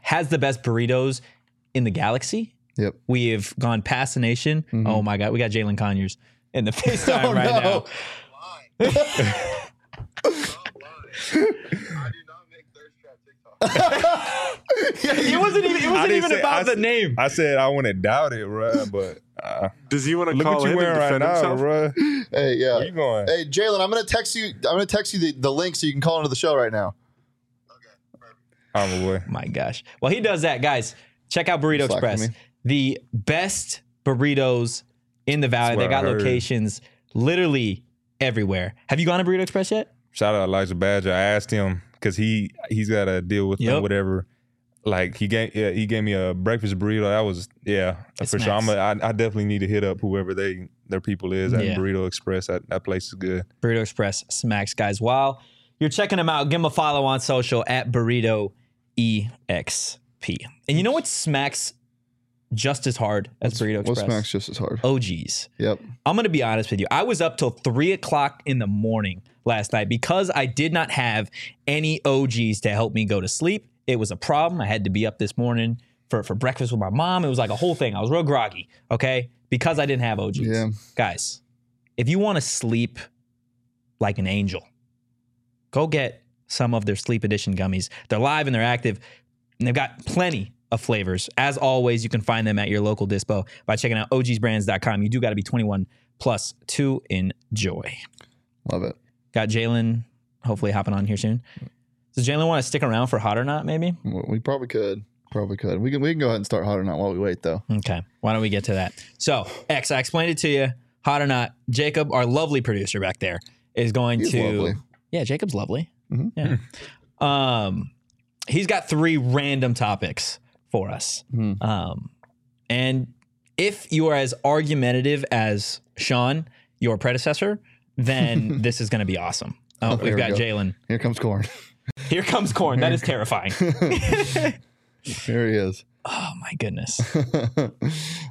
has the best burritos in the galaxy. Yep. We have gone past the nation. Mhm. Oh my God, we got Jalin Conyers in the FaceTime Oh, right no. now. It wasn't even. It wasn't even say- about I the s- name. I said I wouldn't doubt it, bro. But uh, Does he want to call what you in wearing and right defend now, himself? bro. Hey, yeah. Where you going? Hey, Jalin, I'm gonna text you. I'm gonna text you the, the link so you can call into the show right now. I'm a boy. My gosh. Well, he does that, guys. Check out Burrito Slack Express, me. The best burritos in the valley. They got locations literally everywhere. Have you gone to Burrito Express yet? Shout out Elijah Badger. I asked him because he he's got to deal with Yep. whatever. Like he gave yeah, he gave me a breakfast burrito. That was yeah It for sure. I'm a, I, I definitely need to hit up whoever they their people is at Yeah. Burrito Express. That that place is good. Burrito Express smacks, guys. While you're checking them out, give them a follow on social at Burrito EXP. And you know what smacks just as hard as Burrito What Express? smacks just as hard? OGs. Yep. I'm gonna be honest with you. I was up till three o'clock in the morning last night because I did not have any OGs to help me go to sleep. It was a problem. I had to be up this morning for, for breakfast with my mom. It was like a whole thing. I was real groggy, okay? Because I didn't have OGs. Yeah. Guys, if you want to sleep like an angel, go get some of their sleep edition gummies. They're live and they're active, and they've got plenty of flavors. As always, you can find them at your local dispo by checking out ogsbrands.com. You do got to be 21 plus to enjoy. Love it. Got Jalin hopefully hopping on here soon. Does Jalin want to stick around for hot or not? Maybe. We probably could. Probably could. We can we can go ahead and start hot or not while we wait though. Okay. Why don't we get to that? So, X, I explained it to you. Hot or not, Jacob, our lovely producer back there, is going He's to. lovely. Yeah, Jacob's lovely. Mhm. Yeah. um, he's got three random topics for us. Mhm. Um, and if you are as argumentative as Sean, your predecessor, then this is going to be awesome. Oh, Oh, we've here we got go. Jalin. Here comes corn. Here comes corn. That is terrifying. Here he is. oh my goodness. oh.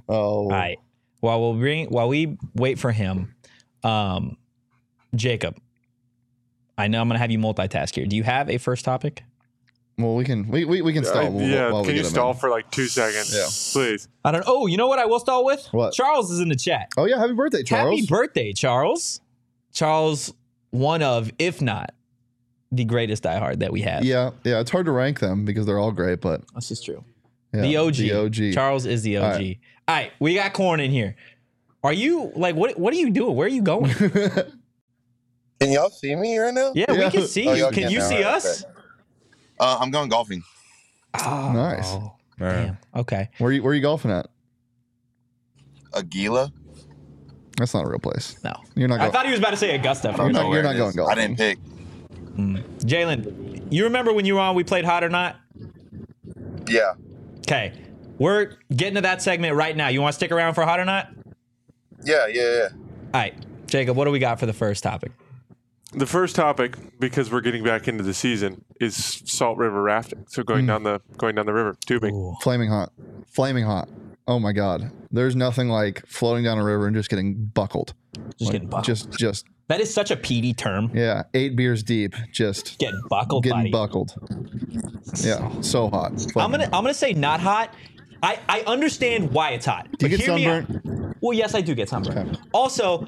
All right. While we'll bring while we wait for him, um, Jacob, I know I'm gonna have you multitask here. Do you have a first topic? Well, we can we we, we can Uh, stall. while- yeah, while we can you get 'em stall in. for like two seconds? Yeah. Please. I don't. Oh, you know what? I will stall with. What? Charles is in the chat. Oh yeah, happy birthday, Charles. Happy birthday, Charles. Charles, one of, if not, the greatest diehard that we have. yeah, yeah. It's hard to rank them because they're all great, but this is true. yeah, the OG. the OG. Charles is the OG. All All right. right. we got corn in here. Are you like what? What are you doing? Where are you going? Can y'all see me right now? Yeah, Yeah. we can see Oh, you. Can can you now, see right, us? Uh, I'm going golfing. Oh, Nice. Damn. Okay. where are you where are you golfing at? Aguila. That's not a real place. No. You're not I going. thought he was about to say Augusta. You're not- minute. where you're not is. going I didn't pick. Jalin, you remember when you were on? We played hot or not. Yeah. Okay. We're getting to that segment right now. You want to stick around for hot or not? Yeah, yeah, yeah. All right, Jacob. What do we got for the first topic? The first topic, because we're getting back into the season, is Salt River rafting. So going hmm. down the going down the river, tubing. Flaming hot, flaming hot. Oh my god, there's nothing like floating down a river and just getting buckled. Just Like, getting buckled. Just just that is such a PD term. yeah, eight beers deep, just Getting buckled, getting buddy. buckled. Yeah, so hot. I'm Flaming gonna hot. I'm gonna say not hot. I, I understand why it's hot. Do you get hear me out. sunburnt? Well, yes, I do get sunburned. Okay. Also,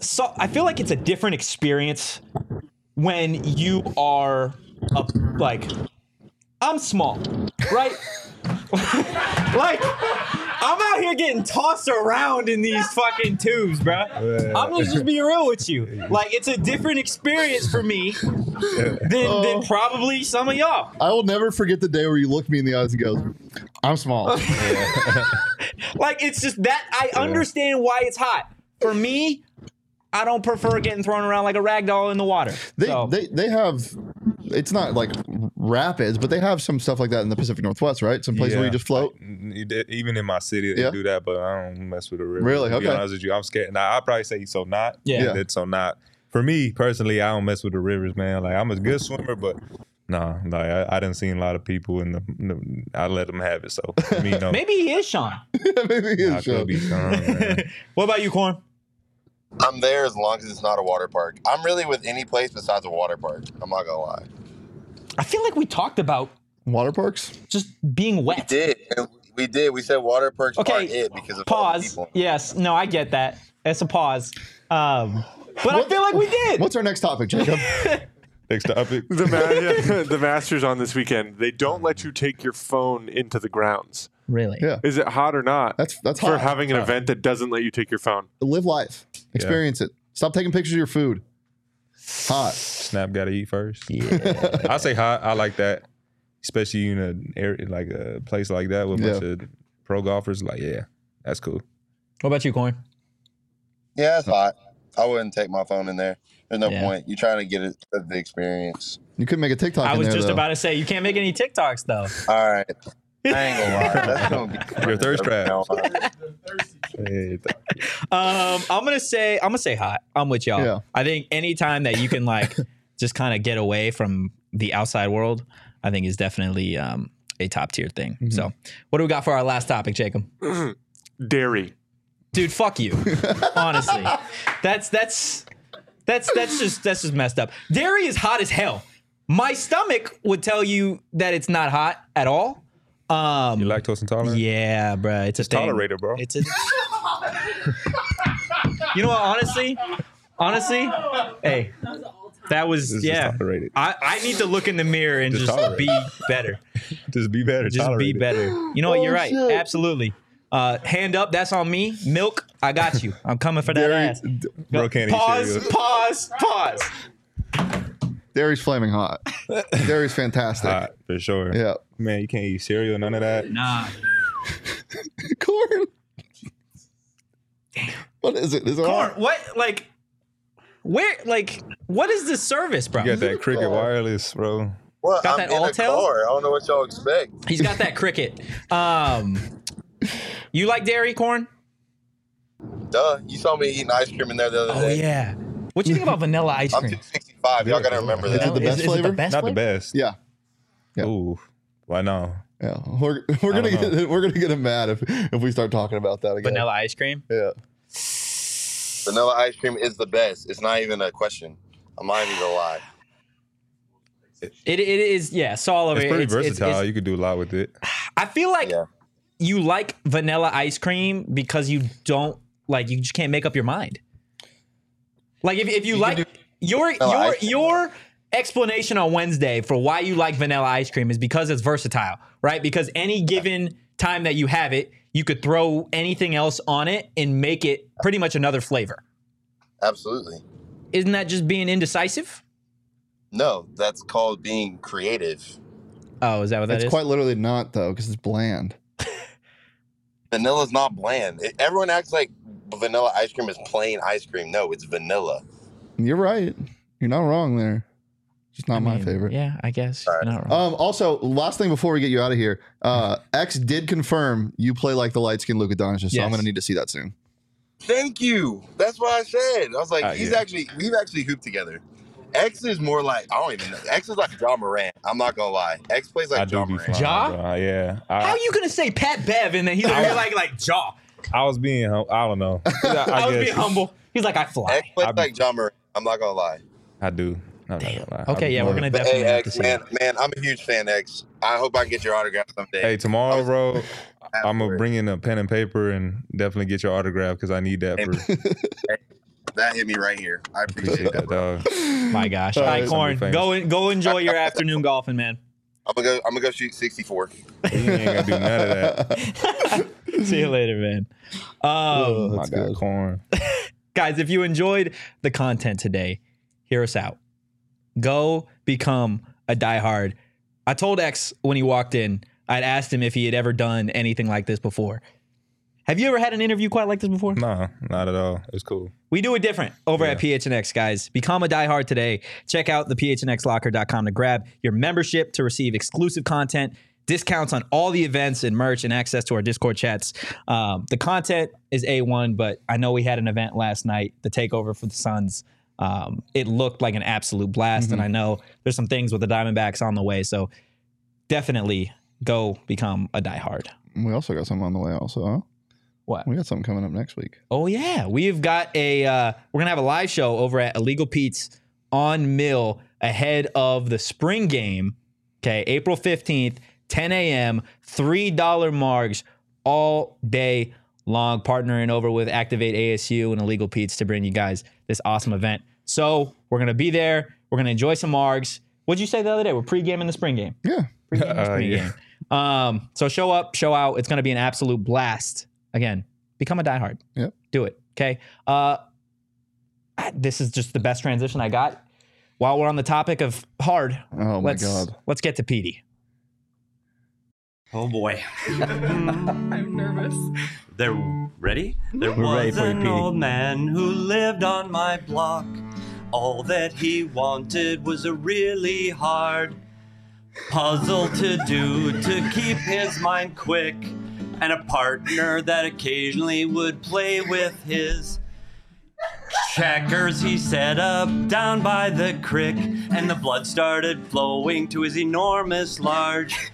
so I feel like it's a different experience when you are a, like I'm small, right? like I'm out here getting tossed around in these fucking tubes, bro. I'm gonna just be real with you. Like it's a different experience for me than, oh. than probably some of y'all. I will never forget the day where you looked me in the eyes and goes, "I'm small." Like it's just that I understand why it's hot. For me, I don't prefer getting thrown around like a rag doll in the water. They so, they they have. It's not like rapids, but they have some stuff like that in the Pacific Northwest, right? Some places where you just float. Even in my city, they Yeah. do that, but I don't mess with the river. Really? To be Okay. honest with you, I'm scared. Now, I'd probably say so not. Yeah. Yeah. That's so not. For me personally, I don't mess with the rivers, man. Like I'm a good swimmer, but nah, like I, I didn't see a lot of people in the, the I let them have it. So for me, no. maybe he is Sean. Maybe he is, I Sean. could be Sean, man. what about you, Corn? I'm there as long as it's not a water park. I'm really with any place besides a water park. I'm not gonna lie. I feel like we talked about Water parks. just being wet. We wet. did. We did. We said water parks Okay, aren't it because of all the Pause. people. Yes. No, I get that. It's a pause. Um, but I feel like we did. What's our next topic, Jacob? Next topic. The, ma- yeah, the Masters on this weekend. They don't let you take your phone into the grounds. Really? Yeah. Is it hot or not? That's that's for hot. having an event that doesn't let you take your phone. Live life. Experience it. Stop taking pictures of your food. Hot. Snap got to eat first. Yeah. I say hot. I like that, especially in an area like a place like that with a bunch Yeah. of pro golfers. Like, yeah, that's cool. what about you, Corn? Yeah, it's hot. I wouldn't take my phone in there. There's no Yeah. point. You're trying to get it, the experience. You could make a TikTok. I in was there, just though. about to say you can't make any TikToks though. All right. I ain't gonna lie. That's gonna be Your thirst trap. Um, I'm gonna say I'm gonna say hot. I'm with y'all. Yeah. I think anytime that you can like just kind of get away from the outside world, I think is definitely um, a top tier thing. Mm-hmm. So, what do we got for our last topic, Jacob? Dairy. Dude, fuck you. Honestly, that's that's that's that's just that's just messed up. Dairy is hot as hell. My stomach would tell you that it's not hot at all. Um, you lactose intolerant? yeah, bro. it's a thing. Tolerate it, bro. It's a. you know what? Honestly, honestly, hey, that was Just yeah. tolerate. I, I need to look in the mirror and Just just, be better. Just be better. Just tolerate be it. better. You know what? You're Oh, right. shit. Absolutely. Uh, hand up. That's on me. Milk. I got you. I'm coming for that Dairy- ass. Bro can't eat pause. Pause. Pause. Dairy's flaming hot. Dairy's fantastic. Hot, for sure. Yeah. Man, you can't eat cereal, none of that. Nah. Corn. What is it? Is it Corn. hot? What? Like. Where? Like. What is this service, bro? You got that cricket wireless, bro. What? Got I'm that in a car. I don't know what y'all expect. He's got that cricket. Um. You like dairy corn? Duh. You saw me eating ice cream in there the other Oh day. yeah. What do you think about vanilla ice I'm cream? 265. Y'all gotta remember Is it the best is, flavor? Is it the best Not flavor? the best. Yeah. Yeah. Ooh. Why no? Yeah. We're, we're gonna don't get we're gonna get him mad if if we start talking about that again. Vanilla ice cream. Yeah. Vanilla ice cream is the best. It's not even a question. I'm not even gonna lie. It, it is yeah, it's all over. It's pretty It's- it's- versatile. it's- you could do a lot with it. I feel like Yeah. you like vanilla ice cream because you don't like you just can't make up your mind. Like if, if you, can like do your your your explanation on Wednesday for why you like vanilla ice cream is because it's versatile, right? Because any given time that you have it, you could throw anything else on it and make it pretty much another flavor. Absolutely. Isn't that just being indecisive? No, that's called being creative. Oh, is that what that is? It's quite literally not though, because it's bland. Vanilla's not bland. It- everyone acts like vanilla ice cream is plain ice cream. No, it's vanilla. You're right. You're not wrong there. Just not I my mean, favorite. Yeah, I guess. All right. You're not wrong. Um, also, last thing before we get you out of here, uh, X did confirm you play like the light skinned Luka Doncic, so I'm gonna need to see that soon. Thank you. That's what I said. I was like, Uh, he's yeah. actually we've actually hooped together. X is more like I don't even know. X is like Ja Morant. I'm not gonna lie. X plays like I do John be Morant. flying, Ja? bro. Yeah. I, How are you gonna say Pat Bev and then he's like, like like jaw? I was being, hum- I don't know. I, I, was guess being humble. He's like, I fly. X plays I like Ja Morant. I'm not gonna lie. I do. I'm Damn. gonna lie. I Okay, yeah, we're gonna But definitely hey, have to X, see. man, it. man, I'm a huge fan. X. I hope I can get your autograph someday. Hey, tomorrow, bro, I'm gonna bring in a pen and paper and definitely get your autograph because I need that for that hit me right here. I appreciate appreciate that, that, bro. dog. My gosh. All All right. right, Corn, Somebody go and go enjoy your afternoon golfing, man. I'm gonna go. I'm gonna go shoot 64. You ain't gonna do none of that. see you later, man. Um, Oh, My that's God, good. corn. Guys, if you enjoyed the content today, hear us out. Go become a diehard. I told X when he walked in, I'd asked him if he had ever done anything like this before. Have you ever had an interview quite like this before? Nah, not at all. It's cool. We do it different over at PHNX, guys. Become a diehard today. Check out the phnxlocker.com to grab your membership to receive exclusive content, discounts on all the events and merch, and access to our Discord chats. Um, the content is A1, but I know we had an event last night, the takeover for the Suns. Um, it looked like an absolute blast, and I know there's some things with the Diamondbacks on the way. So definitely go become a diehard. We also got something on the way. Also, huh? What? we got something coming up next week. Oh yeah, we've got a uh, we're gonna have a live show over at Illegal Pete's on Mill ahead of the spring game. Okay, April fifteenth, 10 a.m. Three dollar margs all day long. Partnering over with Activate ASU and Illegal Pete's to bring you guys this awesome event. So we're gonna be there. We're gonna enjoy some margs. What'd you say the other day? We're pre-game in the spring game. Yeah, Pre-game Uh, spring yeah. game. Um, so show up, show out. It's gonna be an absolute blast. Again, become a diehard. Yep. Do it. Okay. Uh this is just the best transition I got. While we're on the topic of hard, Oh my let's god. let's get to Petey. Oh boy. I'm nervous. They're ready? There We're ready was for you, an Petey. old man who lived on my block. All that he wanted was a really hard puzzle to do to keep his mind quick and a partner that occasionally would play with his checkers he set up down by the crick and the blood started flowing to his enormous large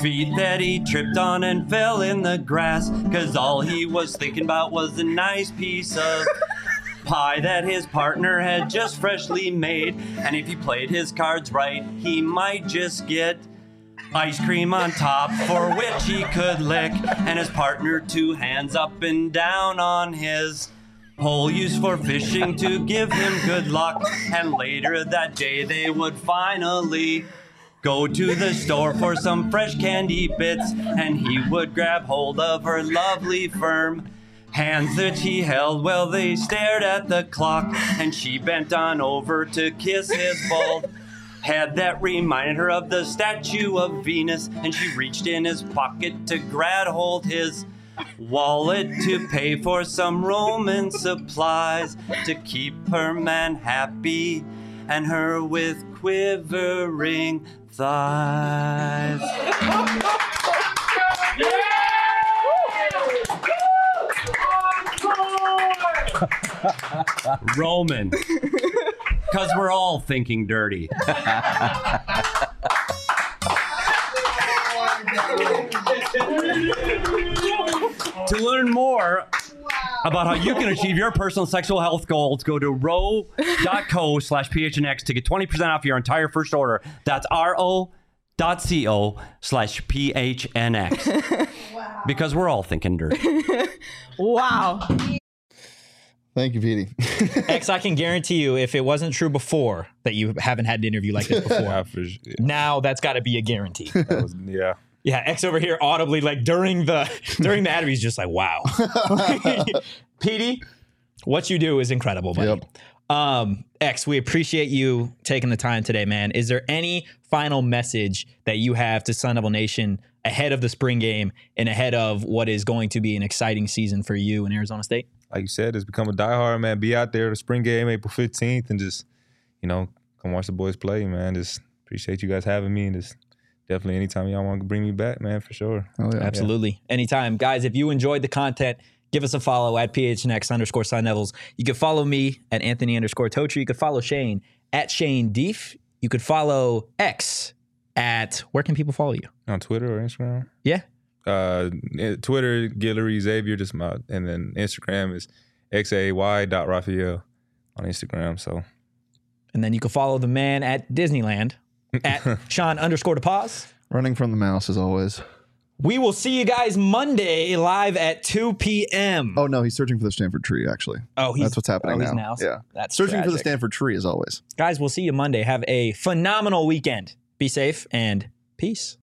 feet that he tripped on and fell in the grass cause all he was thinking about was the nice piece of pie that his partner had just freshly made. And if he played his cards right he might just get ice cream on top for which he could lick. And his partner two hands up and down on his pole used for fishing to give him good luck. And later that day they would finally go to the store for some fresh candy bits and he would grab hold of her lovely firm. Hands that he held while they stared at the clock and she bent on over to kiss his bald head that reminded her of the statue of Venus and she reached in his pocket to grab hold his wallet to pay for some Roman supplies to keep her man happy and her with quivering thighs. Roman. Because we're all thinking dirty. to learn more about how you can achieve your personal sexual health goals, go to ro.co slash phnx to get 20% off your entire first order. That's ro.co slash phnx. Because we're all thinking dirty. Wow. Thank you, Petey. X, I can guarantee you, if it wasn't true before that you haven't had an interview like this before, Yeah, sure. Now that's got to be a guarantee. that was- yeah. Yeah, X over here audibly, like during the during the ad, he's just like, "Wow." Petey, what you do is incredible, buddy. Yep. Um, X, we appreciate you taking the time today, man. Is there any final message that you have to Sun Devil Nation ahead of the spring game and ahead of what is going to be an exciting season for you in Arizona State? like you said, just become a diehard man. Be out there the spring game, April fifteenth, and just you know come watch the boys play, man. Just appreciate you guys having me, and just definitely anytime y'all want to bring me back, man, for sure. Oh yeah. Absolutely. Anytime. Guys, if you enjoyed the content, give us a follow at PHNX underscore Sun Devils. You could follow me at Anthony underscore Totri. You could follow Shane at Shane Deef. You could follow X at where can people follow you? On Twitter or Instagram. Yeah. Uh, eh, Twitter Guillory Xavier, just my, and then Instagram is xay.raphael on Instagram. So And then you can follow the man at Disneyland at Sean underscore to pause. Running from the mouse as always. We will see you guys Monday live at 2 p.m. Oh no, he's searching for the Stanford tree. Actually, Oh, he's, that's what's happening oh, he's now. Yeah, That's searching for the. Stanford tree as always. Guys, we'll see you Monday. Have a phenomenal weekend. Be safe and peace.